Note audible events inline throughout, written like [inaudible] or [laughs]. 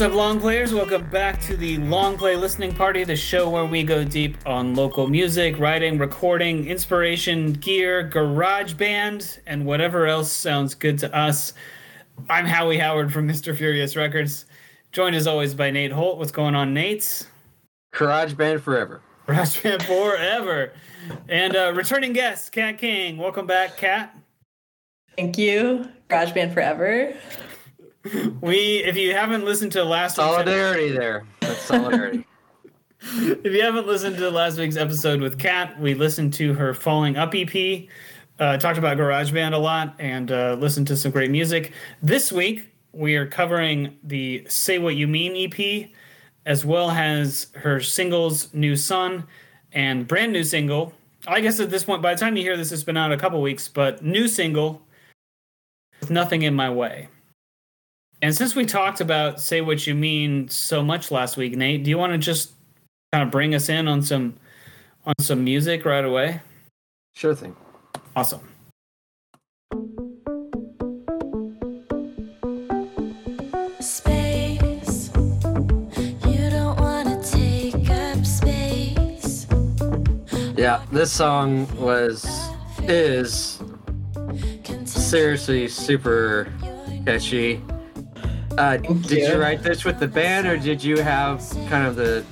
What's up, long players? Welcome back to the Long Play Listening Party, the show where we go deep on local music, writing, recording, inspiration, gear, GarageBand, and whatever else sounds good to us. I'm Howie Howard from Mr. Furious Records, joined as always by Nate Holt. What's going on, Nate? GarageBand forever. GarageBand forever. And uh, returning guest, Kat King. Welcome back, Kat. Thank you. GarageBand forever. [laughs] We, if you haven't listened to last week's Solidarity there. That's solidarity. [laughs] [laughs] if you haven't listened to last week's episode with Kat, we listened to her Falling Up EP, uh, talked about GarageBand a lot, and uh, listened to some great music. This week, we are covering the Say What You Mean EP, as well as her singles New Sun and brand new single. I guess at this point, by the time you hear this, it's been out a couple weeks, but new single, With Nothing in My Way. And since we talked about Say What You Mean so much last week, Nate, do you want to just kind of bring us in on some on some music right away? Sure thing. Awesome. Space. You don't wanna take up space. Yeah, this song was is seriously super catchy. Uh, did you you. write this with the band, or did you have kind of the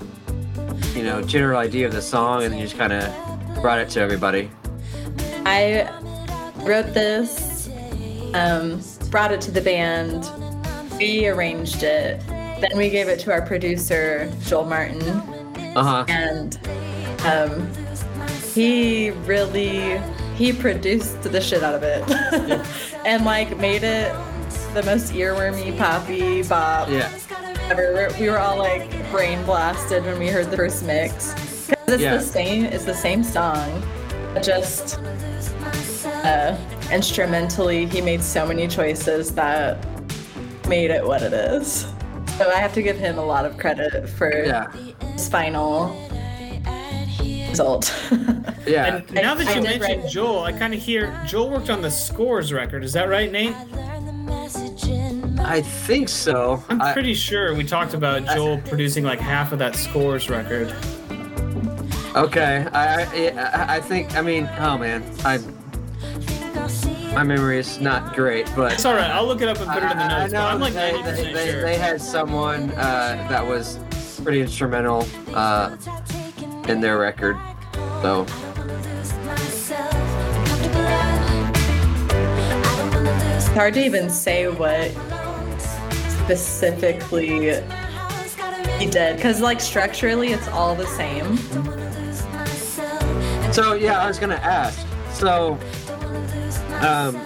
you know general idea of the song and then you just kind of brought it to everybody? I wrote this, um, brought it to the band, we arranged it, then we gave it to our producer, Joel Martin, Uh huh. and um, he really he produced the shit out of it [laughs] and like made it the most earwormy poppy bop Yeah. ever. We were all like brain blasted when we heard the first mix. 'Cause It's Yeah. the same. It's the same song, but just uh, instrumentally, he made so many choices that made it what it is. So I have to give him a lot of credit for Yeah. his final result. [laughs] Yeah. And now that I you mentioned Joel, I kind of hear Joel worked on the Scores record. Is that right, Nate? I think so. I'm I- pretty sure we talked about Joel producing like half of that Scores record. Okay, I, I I think I mean oh man, I my memory is not great, but It's all right. I'll look it up and put it in the I- I notes. But know I'm like they, 90% they, they, sure. they had someone uh, that was pretty instrumental uh, in their record, so it's hard to even say what specifically he did because like structurally it's all the same. so yeah, I was gonna ask. So, um,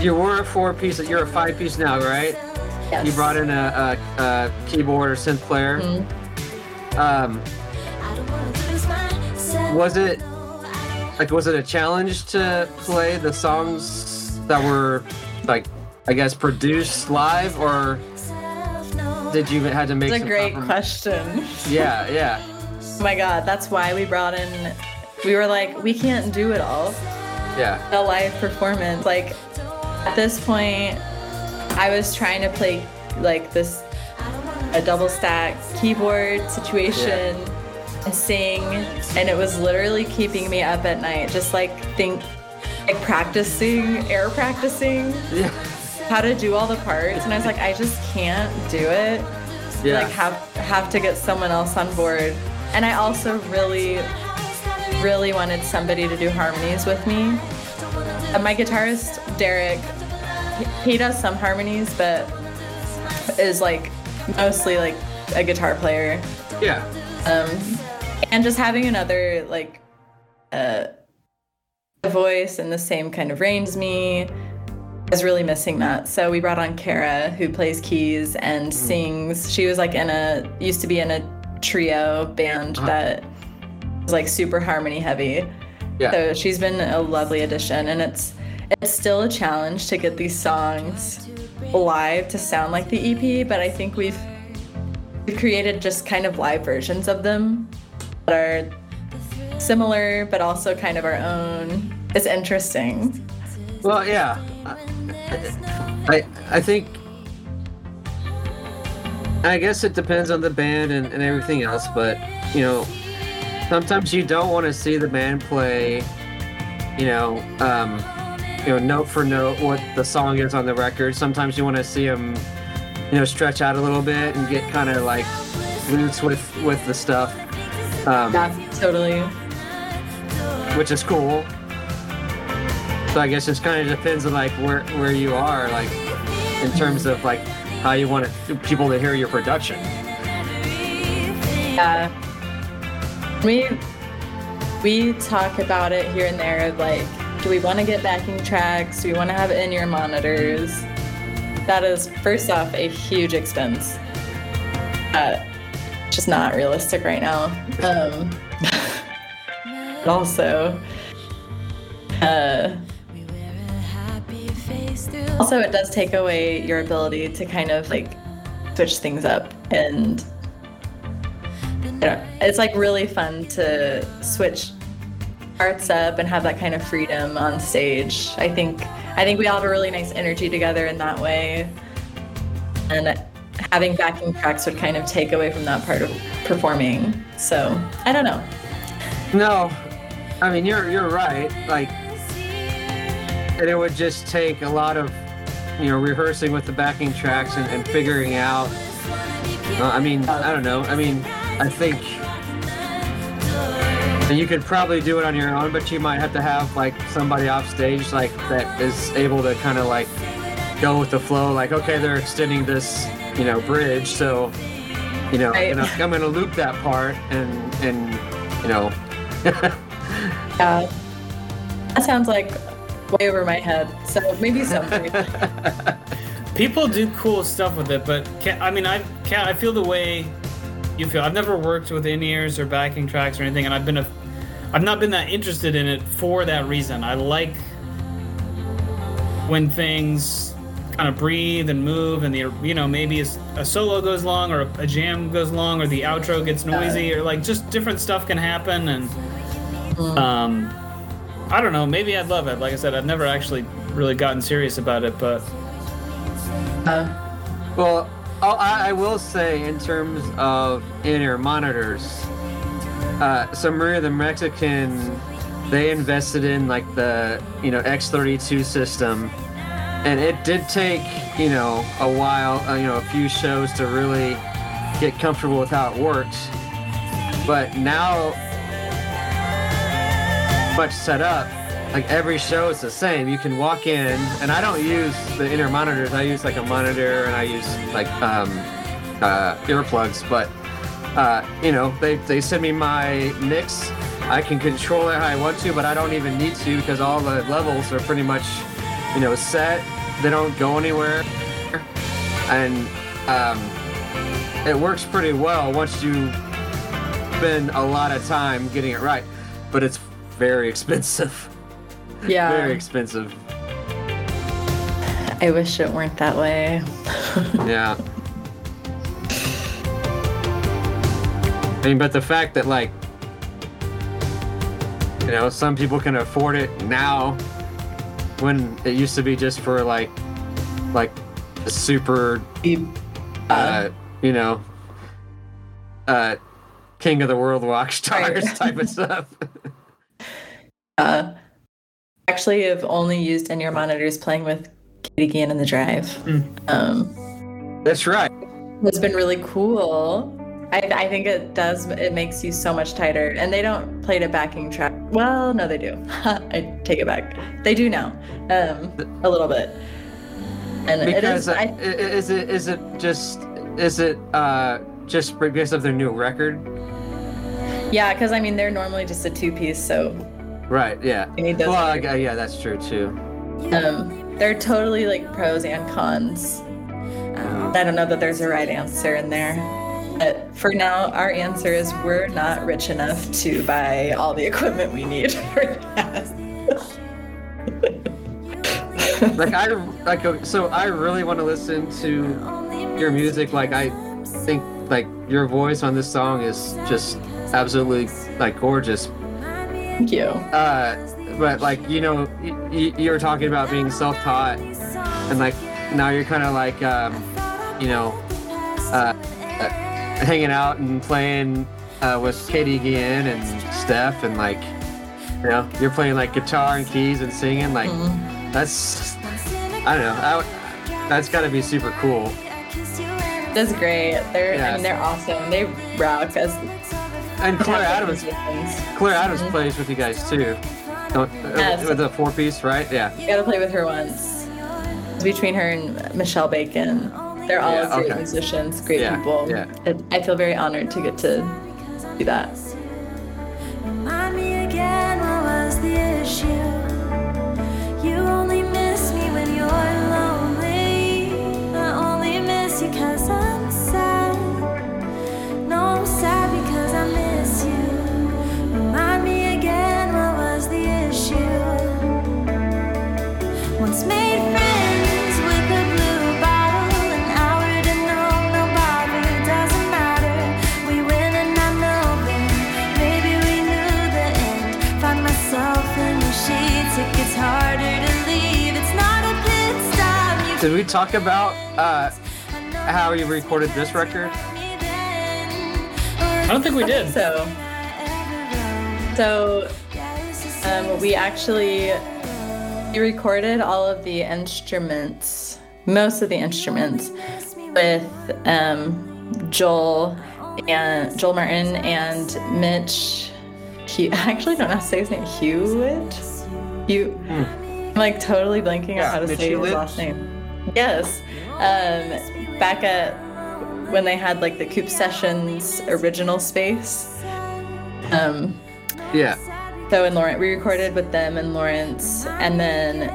you were a four piece, you're a five piece now, right? Yes. You brought in a, a, a keyboard or synth player. Mhm. Um, was it like was it a challenge to play the songs that were like I guess produced live or did you had to make It's a great question. Yeah, yeah. Oh my god, that's why we brought in. We were like, we can't do it all. Yeah. A live performance. Like, at this point, I was trying to play like this a double stack keyboard situation and sing, and it was literally keeping me up at night, just like think, like practicing, air practicing [laughs] Yeah. How to do all the parts, and I was like, I just can't do it. Yeah. like have have to get someone else on board and i also really really wanted somebody to do harmonies with me Uh, my guitarist derek he, he does some harmonies but is like mostly like a guitar player yeah. um and just having another like uh voice in the same kind of range as me I was really missing that. So we brought on Kara, who plays keys and sings. She was like in a used to be in a trio band Uh-huh. that was like super harmony heavy. Yeah. So she's been a lovely addition, and it's it's still a challenge to get these songs live to sound like the EP. But I think we've we've created just kind of live versions of them that are similar, but also kind of our own. It's interesting. Well, yeah. I I think I guess it depends on the band and, and everything else, but you know, sometimes you don't want to see the band play, you know, um, you know, note for note what the song is on the record. Sometimes you want to see them, you know, stretch out a little bit and get kind of like loose with with the stuff, um, Yeah, totally. which is cool. So I guess it kind of depends on like where where you are, like in terms of like how you want it, people to hear your production. Yeah. We we talk about it here and there of like, do we want to get backing tracks? Do we want to have it in-ear monitors? That is first off a huge expense. Uh, just not realistic right now. Um, [laughs] also, uh, also it does take away your ability to kind of like switch things up and you know, it's like really fun to switch parts up and have that kind of freedom on stage. I think I think we all have a really nice energy together in that way. And having backing tracks would kind of take away from that part of performing. So I don't know. No, I mean you're you're right. Like, and it would just take a lot of, you know, rehearsing with the backing tracks and, and figuring out. Uh, I mean, I don't know. I mean, I think and you could probably do it on your own, but you might have to have like somebody off stage like that is able to kind of like go with the flow. Like, okay, they're extending this, you know, bridge, so you know, Right. you know I'm gonna loop that part and and you know. [laughs] Yeah. That sounds like way over my head. So maybe something. [laughs] People do cool stuff with it, but can, I mean, I can I feel the way you feel. I've never worked with in ears or backing tracks or anything, and I've been a, I've not been that interested in it for that reason. I like when things kind of breathe and move, and the you know maybe a solo goes long or a, a jam goes long or the outro gets noisy or like just different stuff can happen and um. I don't know. Maybe I'd love it. Like I said, I've never actually really gotten serious about it, but Uh, Well, I'll- I, I will say in terms of in-ear monitors, uh, so Maria the Mexican, they invested in like the you know X32 system, and it did take you know a while, uh, you know a few shows to really get comfortable with how it works. But now, much set up, like every show is the same. You can walk in, and I don't use the in-ear monitors. I use like a monitor, and I use like um, uh, earplugs. But uh, you know, they they send me my mix. I can control it how I want to, but I don't even need to because all the levels are pretty much, you know, set. They don't go anywhere, and um, it works pretty well once you spend a lot of time getting it right. But it's very expensive. yeah. Very expensive. I wish it weren't that way. [laughs] Yeah. I mean, but the fact that like, you know, some people can afford it now, when it used to be just for like, like, the super, uh, you know, uh, king of the world rock stars Right. type of stuff. [laughs] Uh, actually, have only used in-ear monitors playing with Katie Guillen in the Drive. Um, That's right. it's been really cool. I, I think it does. It makes you so much tighter. And they don't play to backing track. Well, no, they do. [laughs] I take it back. They do now, um, a little bit. And Because is. uh, I, is it is it just is it uh just because of their new record? yeah, because I mean they're normally just a two-piece, so Right. Yeah. you need those. Well, I, yeah, that's true too. Um, they're totally like pros and cons. I don't know that there's a right answer in there. But for now, our answer is we're not rich enough to buy all the equipment we need [laughs] for that. like I like uh, so I really want to listen to your music. Like I think like your voice on this song is just absolutely like gorgeous. Thank you. Uh, but like you know, y- y- you were talking about being self-taught, and like now you're kind of like um, you know, uh, hanging out and playing uh, with Katie Guillen and Steph, and like, you know, you're playing like guitar and keys and singing. Like, that's I don't know. I, that's got to be super cool. That's great. They're Yeah. I mean they're awesome. They rock as And Claire Adams, musicians. Claire Adams plays with you guys too. Uh, Yes. with the four piece, right? Yeah. You gotta play with her once. Between her and Michelle Bacon, they're all Yeah, great okay. musicians, great Yeah, people. yeah. It, I feel very honored to get to do that. Remind me again, what was the issue? You only miss me when you're lonely. I only miss you cause I'm sad. No, I'm sad Did we talk about uh, how you recorded this record? I don't think we did. So, so um, we actually we recorded all of the instruments, most of the instruments, with um, Joel and Joel Martin and Mitch. He, [laughs] I actually don't know how to say his name. Hewitt. Hugh. I'm like totally blanking Yeah, out how to Mitch say his last name. Yes. Um, back at when they had like the Coop Sessions original space. Um, Yeah. So in Lawrence, we recorded with them and Lawrence, and then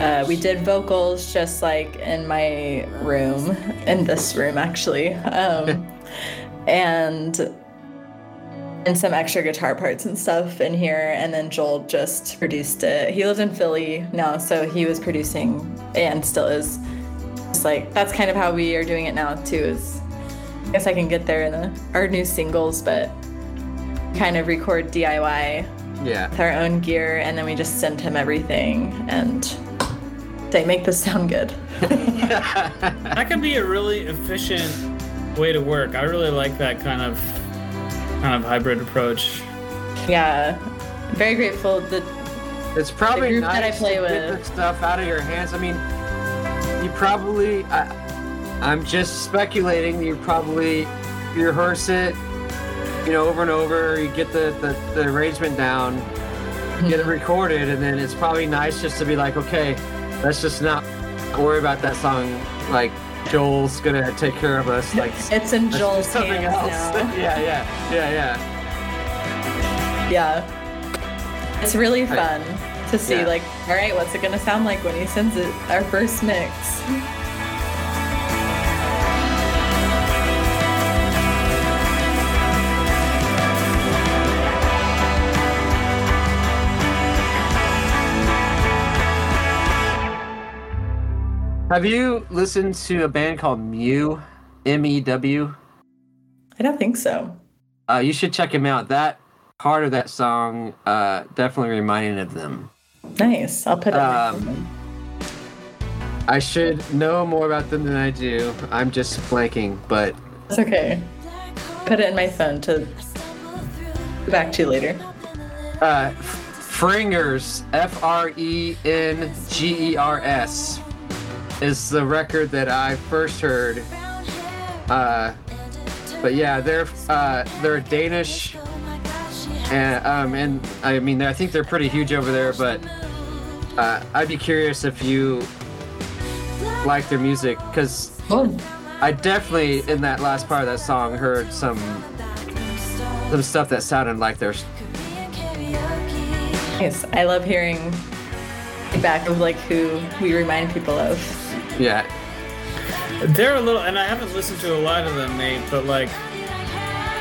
uh, we did vocals just like in my room, [laughs] in this room actually, um, [laughs] and and some extra guitar parts and stuff in here. And then Joel just produced it. He lives in Philly now, so he was producing and still is. It's like that's kind of how we are doing it now too. Is I guess I can get there in the, our new singles, but kind of record DIY Yeah. with our own gear and then we just send him everything and they make this sound good [laughs] That could be a really efficient way to work. I really like that kind of kind of hybrid approach. yeah very grateful that It's probably group nice that I play to get with. the stuff out of your hands. I mean, you probably. I, I'm just speculating. You probably rehearse it, you know, over and over. You get the the, the arrangement down, get it mm-hmm. recorded, and then it's probably nice just to be like, okay, let's just not worry about that song. Like Joel's gonna take care of us. Like [laughs] it's in Joel's something hands else. now [laughs] yeah, yeah, yeah, yeah. yeah it's really fun to see Yeah. like all right what's it gonna sound like when he sends it our first mix Have you listened to a band called Mew? M E W? i don't think so Uh, you should check them out. That part of that song uh, definitely reminding of them. nice i'll put it Um, I should know more about them than I do. I'm just blanking, but it's okay put it in my phone to go back to you later uh, Frengers, F R E N G E R S, is the record that I first heard. Uh, but yeah, they're uh, they're Danish, and um, and I mean I think they're pretty huge over there. But uh, I'd be curious if you like their music because oh I definitely in that last part of that song heard some some stuff that sounded like there's nice i love hearing back of like who we remind people of yeah They're a little, and I haven't listened to a lot of them, Nate, but like,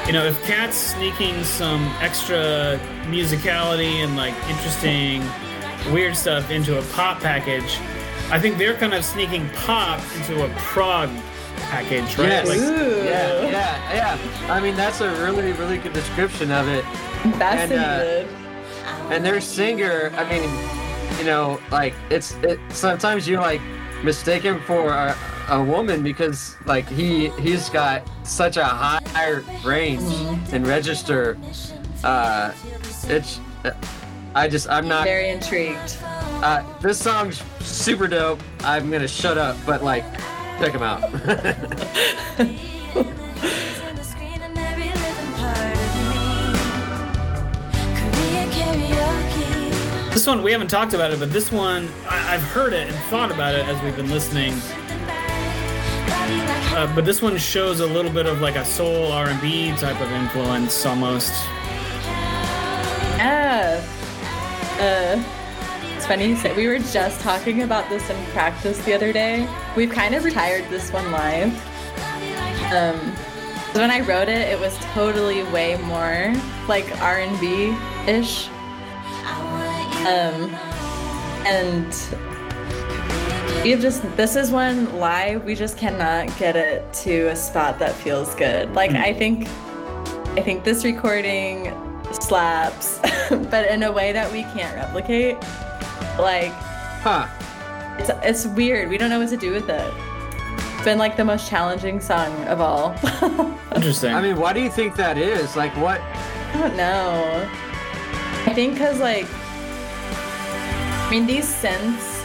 you know, if Kat's sneaking some extra musicality and like interesting, weird stuff into a pop package, I think they're kind of sneaking pop into a prog package, right? Yes. Like, Ooh. Yeah, yeah, yeah. I mean, that's a really, really good description of it. I'm fascinated uh, And their singer, I mean, you know, like it's it. Sometimes you're like mistaken for a, a woman because like he he's got such a high range Mm-hmm. and register. Uh, it's I just I'm not. Very intrigued. Uh, this song's super dope. I'm gonna shut up, but like, check him out. [laughs] This one we haven't talked about it, but this one I, I've heard it and thought about it as we've been listening. Uh, but this one shows a little bit of like a soul R&B type of influence almost. Yeah. Uh, it's funny you say we were just talking about this in practice the other day. We've kind of retired this one live. Um, when I wrote it, it was totally way more like R&B ish. Um, and we have just this is one live we just cannot get it to a spot that feels good. Like I think I think this recording slaps, [laughs] but in a way that we can't replicate. Like huh? it's it's weird. We don't know what to do with it. It's been like the most challenging song of all. [laughs] Interesting. I mean, why do you think that is? Like, what? I don't know. I think because like, I mean, these synths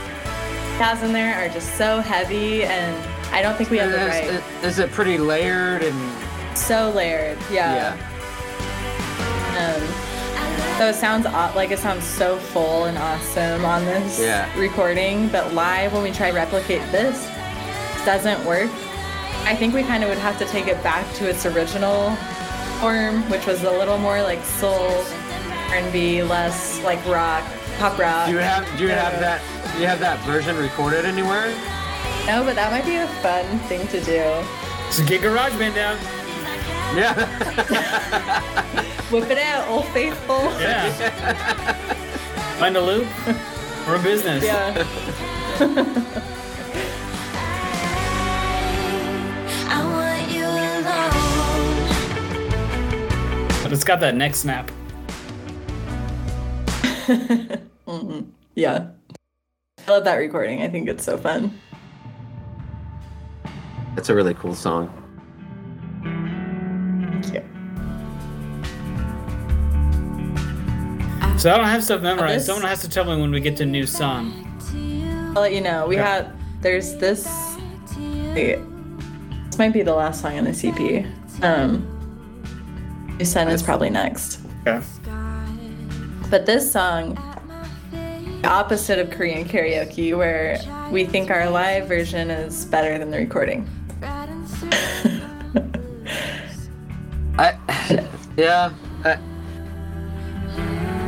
has in there are just so heavy, and I don't think we have the Is, right. is it pretty layered and so layered, yeah. yeah? Um, so it sounds like it sounds so full and awesome on this Yeah. recording, but live when we try replicate this, it doesn't work. I think we kind of would have to take it back to its original form, which was a little more like soul, R&B, less like rock, pop rock. Do you have do you have Uh, that do you have that version recorded anywhere? No, but that might be a fun thing to do. so get GarageBand down. Yeah. [laughs] Whip it out, old faithful. Yeah. Find a loop. We're a business. Yeah. [laughs] I want you alone. But it's got that neck snap. [laughs] Yeah. I love that recording. I think it's so fun. That's a really cool song. Thank you. So I don't have stuff memorized. this- Someone has to tell me when we get to new song. I'll let you know. We Okay. have there's this. Wait, this might be the last song on the EP. Um, New Sun is probably next. Okay. But this song, the opposite of Korean karaoke, where we think our live version is better than the recording. [laughs] I [laughs] yeah. I,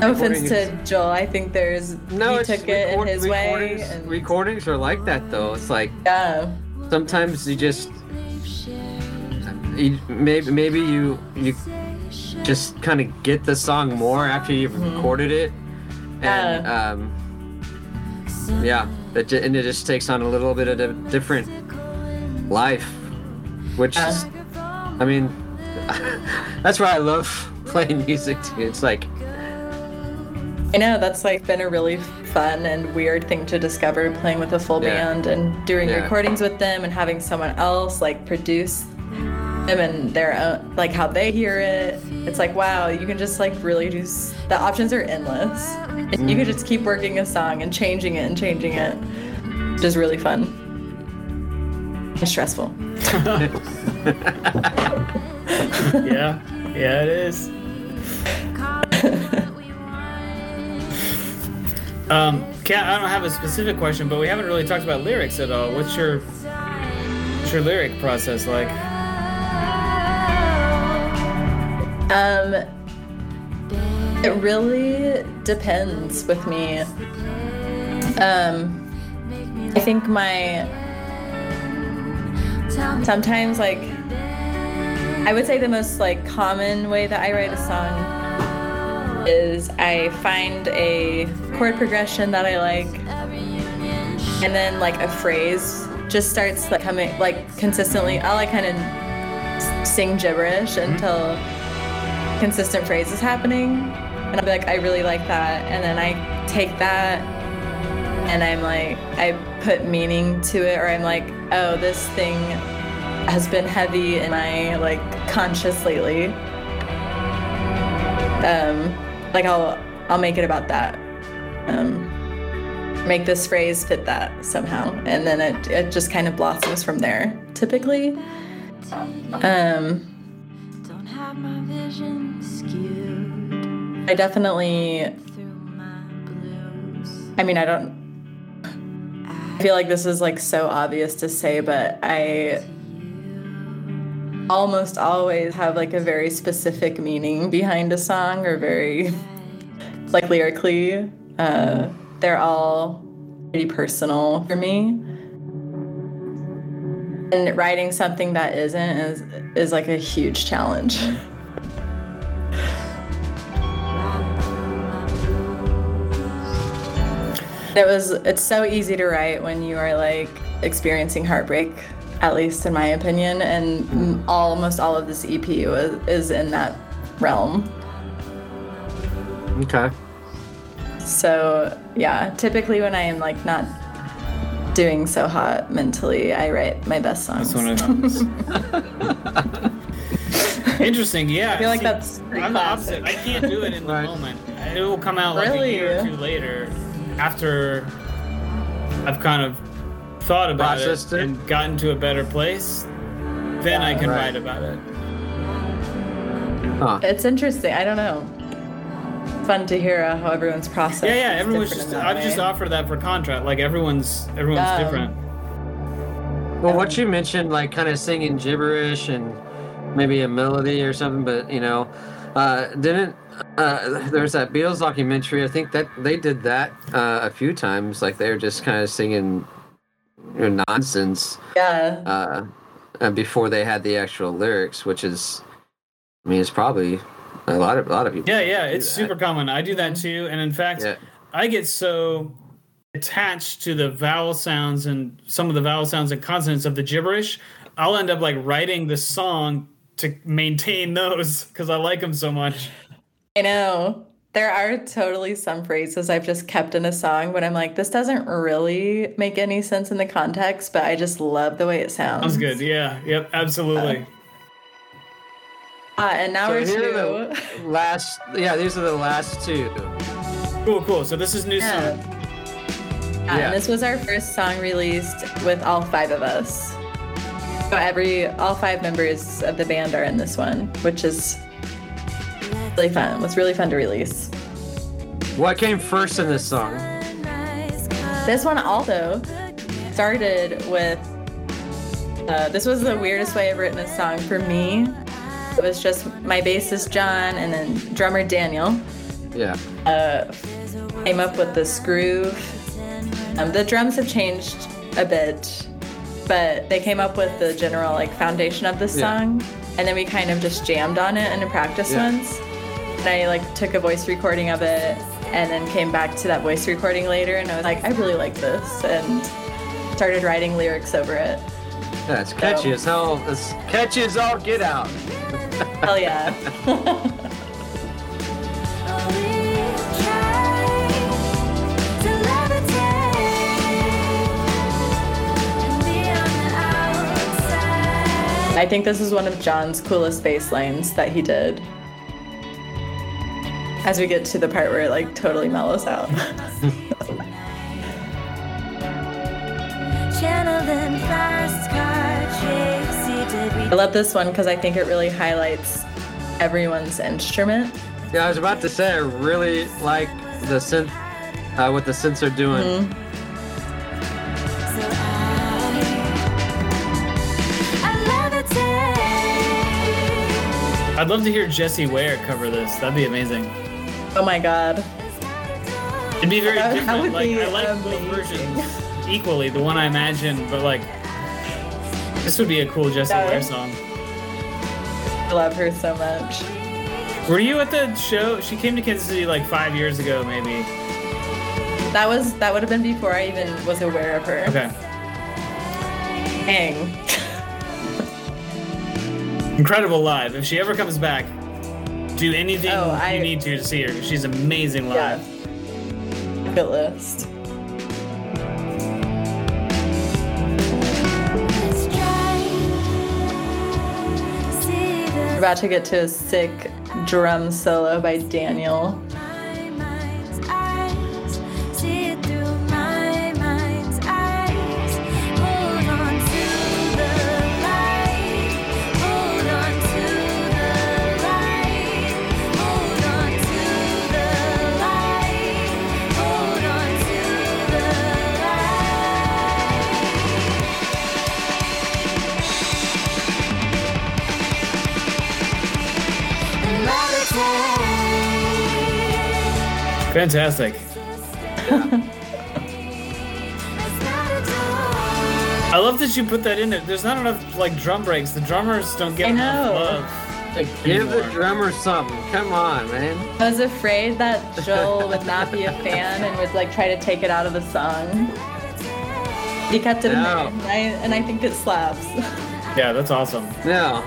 No offense to Joel, I think there's no, he it's took it in record- his way. recordings, And, recordings are like that though. It's like yeah, sometimes you just you, maybe maybe you you just kind of get the song more after you've recorded it and um yeah it, and it just takes on a little bit of a different life which uh. is i mean [laughs] that's why i love [laughs] playing music too it's like I know that's like been a really fun and weird thing to discover playing with a full Yeah. band and doing Yeah. recordings with them and having someone else like produce them and their own like how they hear it. It's like wow, you can just like really do the options are endless. And you can just keep working a song and changing it and changing it. Is really fun. it's stressful. [laughs] Yeah. Yeah, it is. Um, Kat, I don't have a specific question, but we haven't really talked about lyrics at all. What's your what's your lyric process like? Um, it really depends with me. Um, I think my sometimes like I would say the most like common way that I write a song is I find a chord progression that I like, and then like a phrase just starts like coming like consistently. I'll like kind of sing gibberish until consistent phrases happening and I'll be like I really like that and then I take that and I'm like, I put meaning to it, or I'm like, oh, this thing has been heavy in my like conscious lately. Um, like I'll I'll make it about that. Um, make this phrase fit that somehow, and then it it just kind of blossoms from there. Typically, um, Don't have my vision skewed I definitely. I mean, I don't. I feel like this is like so obvious to say, but I almost always have like a very specific meaning behind a song or very like lyrically. Uh, they're all pretty personal for me. And writing something that isn't is is like a huge challenge. [laughs] It was it's so easy to write when you are like experiencing heartbreak, at least in my opinion, and m- almost all of this EP was, is in that realm. Okay. So, yeah, typically when I am like not doing so hot mentally, I write my best songs. That's what [laughs] I Interesting. Yeah. I feel like see, that's pretty I'm the opposite. I can't do it in the Right. moment. It will come out like a year or two later, after I've kind of thought about Processed it, it? and gotten to a better place. Then I can Right. write about it. Huh. It's interesting. I don't know. Fun to hear uh, how everyone's process. Yeah, yeah. is Everyone's just. I've just way. offered that for contract. Like everyone's. Everyone's Um, different. Well, what you mentioned, like kind of singing gibberish and maybe a melody or something, but you know, uh, didn't uh, there's that Beatles documentary? I think that they did that uh, a few times. Like they were just kind of singing you know, nonsense Yeah. uh, uh, before they had the actual lyrics, which is, I mean, it's probably a lot of a lot of people. Yeah, yeah. It's that. super common. I do that too. And in fact, Yeah. I get so attached to the vowel sounds and some of the vowel sounds and consonants of the gibberish, I'll end up like writing the song to maintain those because I like them so much. I know. There are totally some phrases I've just kept in a song, but I'm like, this doesn't really make any sense in the context, but I just love the way it sounds. Sounds good. Yeah. Yep. Absolutely. Uh, and now So we're here to the last. Yeah, these are the last two. Cool. Cool. So this is new Yeah. song. Yeah, Yeah. and this was our first song released with all five of us. So every all five members of the band are in this one, which is really fun. It was really fun to release. What came first in this song? This one also started with. Uh, this was the weirdest way I've written a song for me. It was just my bassist John and then drummer Daniel Yeah. uh, came up with this groove. Um, the drums have changed a bit, but they came up with the general like foundation of the Yeah. song, and then we kind of just jammed on it in the practice Yeah. ones. And I like took a voice recording of it, and then came back to that voice recording later, and I was like, I really like this, and started writing lyrics over it. Yeah, it's catchy as hell. It's catchy as all get out. Hell yeah! [laughs] [laughs] I think this is one of John's coolest bass lines that he did. As we get to the part where it like totally mellows out. [laughs] I love this one because I think it really highlights everyone's instrument. Yeah, I was about to say I really like the synth, uh, what the synths are doing. Mhm. I'd love to hear Jessie Ware cover this. That'd be amazing. Oh my god. It'd be very That- that different. would Like be I like both versions equally. The one I imagine, but like this would be a cool Jessie Yeah. Ware song. I love her so much. Were you at the show? She came to Kansas City like five years ago, maybe. That was that would have been before I even was aware of her. Okay. Dang. Incredible live. If she ever comes back, do anything oh, I, you need to to see her. She's amazing live. Yeah. Hit list. About to get to a sick drum solo by Daniel. Light. Fantastic. I love that you put that in there. There's not enough like drum breaks. The drummers don't get I enough know. love. Like, give the Anymore. drummer something. Come on, man. I was afraid that Joel would not be a [laughs] fan and would like try to take it out of the song. He kept it in there, and I, and I think it slaps. [laughs] Yeah, that's awesome. No,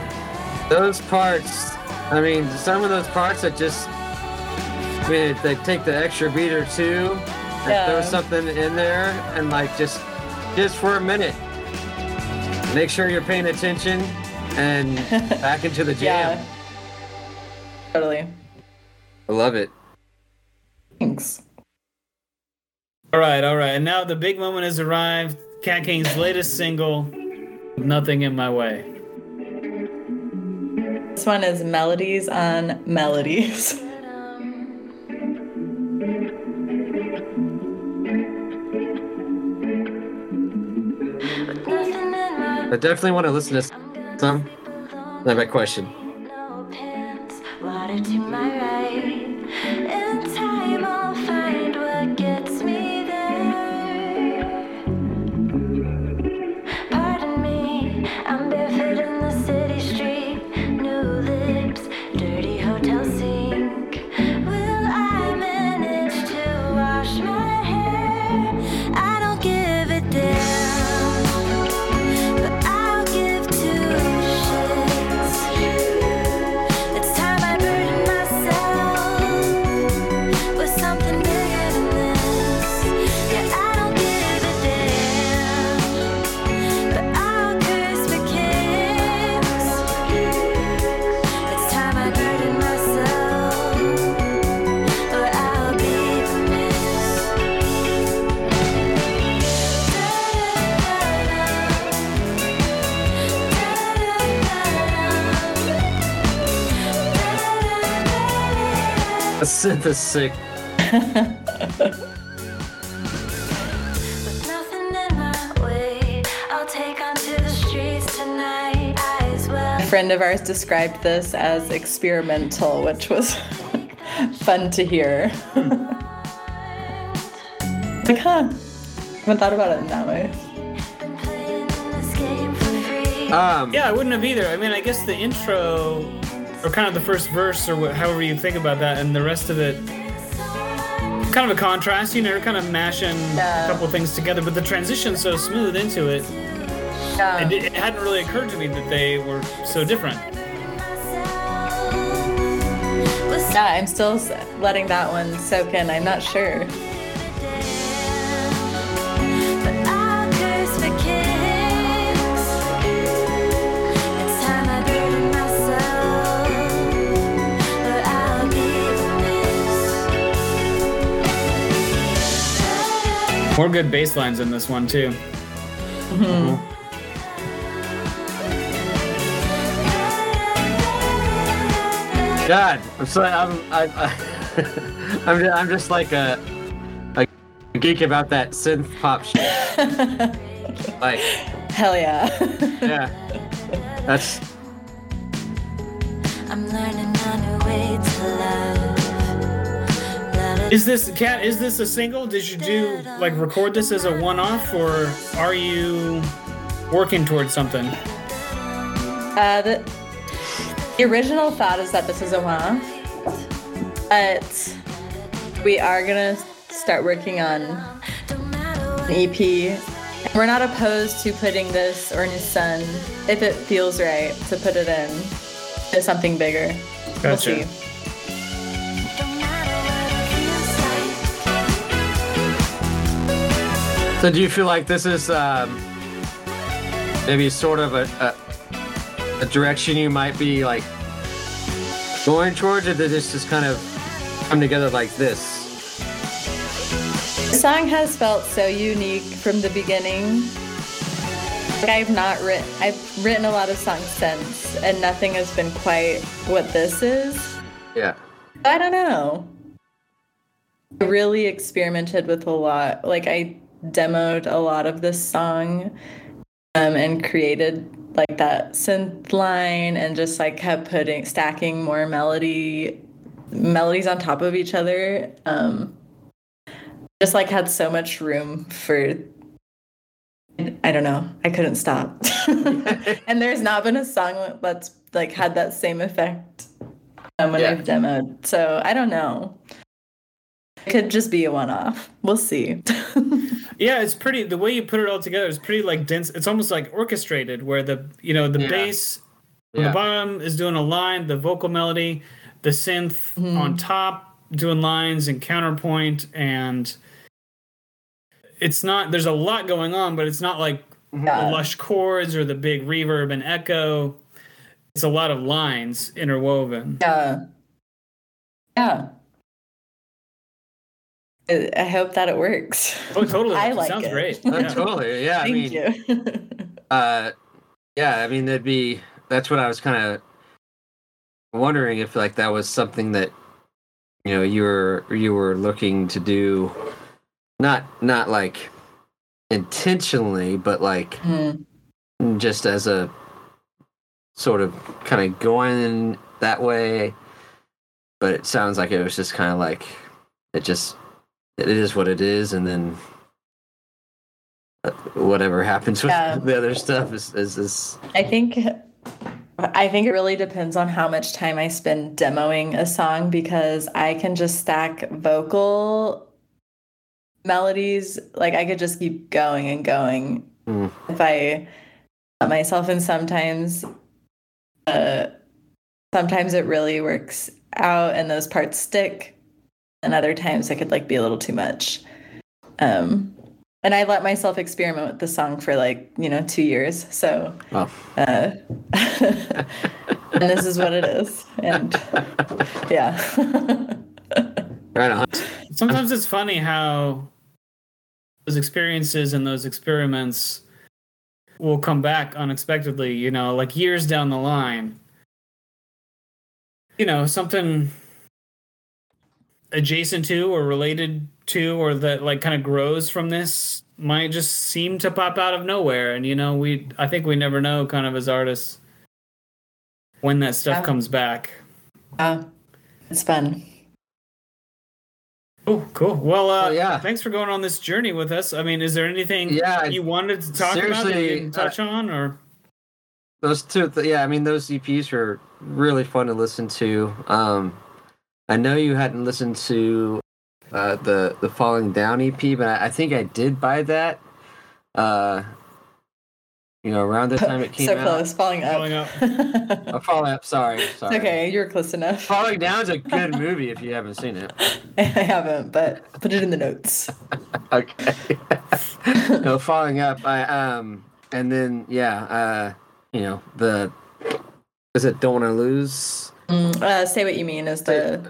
those parts. I mean, some of those parts that just. I mean, if they take the extra beat or two, and Yeah. throw something in there, and like just, just for a minute, make sure you're paying attention, and [laughs] back into the jam. Yeah. Totally. I love it. Thanks. All right, all right. And now the big moment has arrived. Kat King's latest single, Nothing in My Way. This one is Melodies on Melodies. [laughs] I definitely want to listen to some. Have a question. The synth is sick. With nothing in my way, I'll take onto the streets tonight. Eyes well. A friend of ours described this as experimental, which was [laughs] fun to hear. [laughs] like, huh? haven't thought about it in that way. Been playing this game for free. Um, Yeah, I wouldn't have either. I mean, I guess the intro, or kind of the first verse, or however you think about that, and the rest of it, kind of a contrast. You know, kind of mashing Yeah. a couple things together, but the transition's so smooth into it. Yeah. And it, it hadn't really occurred to me that they were so different. Yeah, I'm still letting that one soak in. I'm not sure. More good bass lines in this one too. Mm-hmm. Mm-hmm. God, I'm so I'm I, I, [laughs] I'm just, I'm just like a a geek about that synth pop shit. [laughs] like, Hell yeah. yeah, that's I'm learning Is this Kat? Is this a single? Did you do like record this as a one-off, or are you working towards something? Uh, the, the original thought is that this is a one-off, but we are gonna start working on don't matter what an EP. We're not opposed to putting this or New Sun, if it feels right, to put it in to something bigger. We'll Gotcha. see. So do you feel like this is um, maybe sort of a, a a direction you might be like going towards, or did this just kind of come together like this? The song has felt so unique from the beginning. I've not written I've written a lot of songs since and nothing has been quite what this is. Yeah. I don't know. I really experimented with a lot. Like I demoed a lot of this song um, and created like that synth line and just like kept putting stacking more melody melodies on top of each other. Um, just like had so much room for I don't know. I couldn't stop. [laughs] and there's not been a song that's like had that same effect um, when Yeah. I've demoed. So I don't know. It could just be a one-off. We'll see. [laughs] Yeah, it's pretty. The way you put it all together is pretty like dense. It's almost like orchestrated, where the you know the Yeah. bass on the bottom is doing a line, the vocal melody, the synth mm-hmm. on top doing lines and counterpoint, and it's not. There's a lot going on, but it's not like Yeah. the lush chords or the big reverb and echo. It's a lot of lines interwoven. yeah. Yeah. I I hope that it works. Oh, totally. [laughs] I It like sounds it. great. Uh, Yeah. Totally. Yeah. I Thank mean, you. [laughs] uh, yeah. I mean, that'd be. That's what I was kind of wondering if like that was something that you know you were you were looking to do, not not like intentionally, but like Hmm. just as a sort of kind of going that way. But it sounds like it was just kind of like it just it is what it is, and then uh, whatever happens with Yeah. [laughs] the other stuff is is, is I think I think it really depends on how much time I spend demoing a song because I can just stack vocal melodies like I could just keep going and going Mm. if I let myself and sometimes uh sometimes it really works out and those parts stick and other times it could like be a little too much um and I let myself experiment with the song for like you know two years so well. uh, [laughs] and this is what it is and yeah [laughs] Right on. Sometimes it's funny how those experiences and those experiments will come back unexpectedly, you know, like years down the line. You know, something adjacent to or related to or that like kind of grows from this might just seem to pop out of nowhere and you know we i think we never know kind of as artists when that stuff Yeah. comes back uh, it's fun Oh, cool. Well, uh, Well, yeah. Thanks for going on this journey with us. I mean, is there anything Yeah, you wanted to talk about that you seriously, didn't touch on, or Those two, th- yeah. I mean, those EPs were really fun to listen to. Um, I know you hadn't listened to uh, the the Falling Down EP, but I, I think I did buy that. Uh, you know, around the time it came so out. close falling up, Falling Up. [laughs] Oh, Falling Up. Sorry, it's sorry. okay you're close enough Falling Down's a [laughs] good movie if you haven't seen it. i haven't but put it in the notes [laughs] Okay. no, Falling Up. I um, and then yeah, uh, you know the is it Don't Want to Lose? Mm, uh, say what you mean is the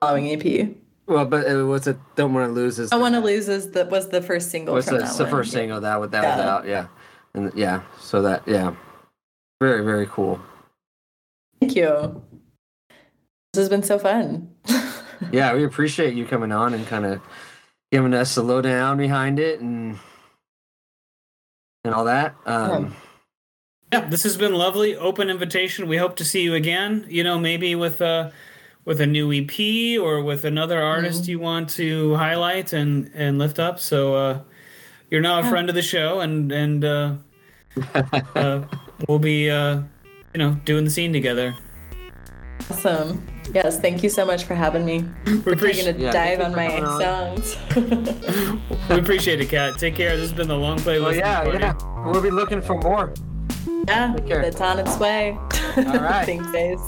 following ep Well, but it was it Don't Want to Lose is i want to lose is the was the first single was from the, that the one. first single that was that was Yeah. out yeah. And yeah so that yeah. Very very cool. Thank you. This has been so fun. [laughs] Yeah we appreciate you coming on and kind of giving us the lowdown behind it and and all that. Um yeah, this has been lovely. Open invitation. We hope to see you again. You know, maybe with a with a new EP or with another artist you want to highlight and and lift up. So uh, you're now a friend of the show, and and uh, [laughs] uh, we'll be uh, you know doing the scene together. awesome yes thank you so much for having me We taking appreciate a Yeah, dive on my coming songs [laughs] we appreciate it, Kat. Take care. This has been the long play. well yeah Party. yeah we'll be looking for more yeah, that's on its way. All right. [laughs] Thanks.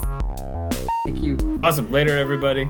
Thank you. Awesome. Later, everybody.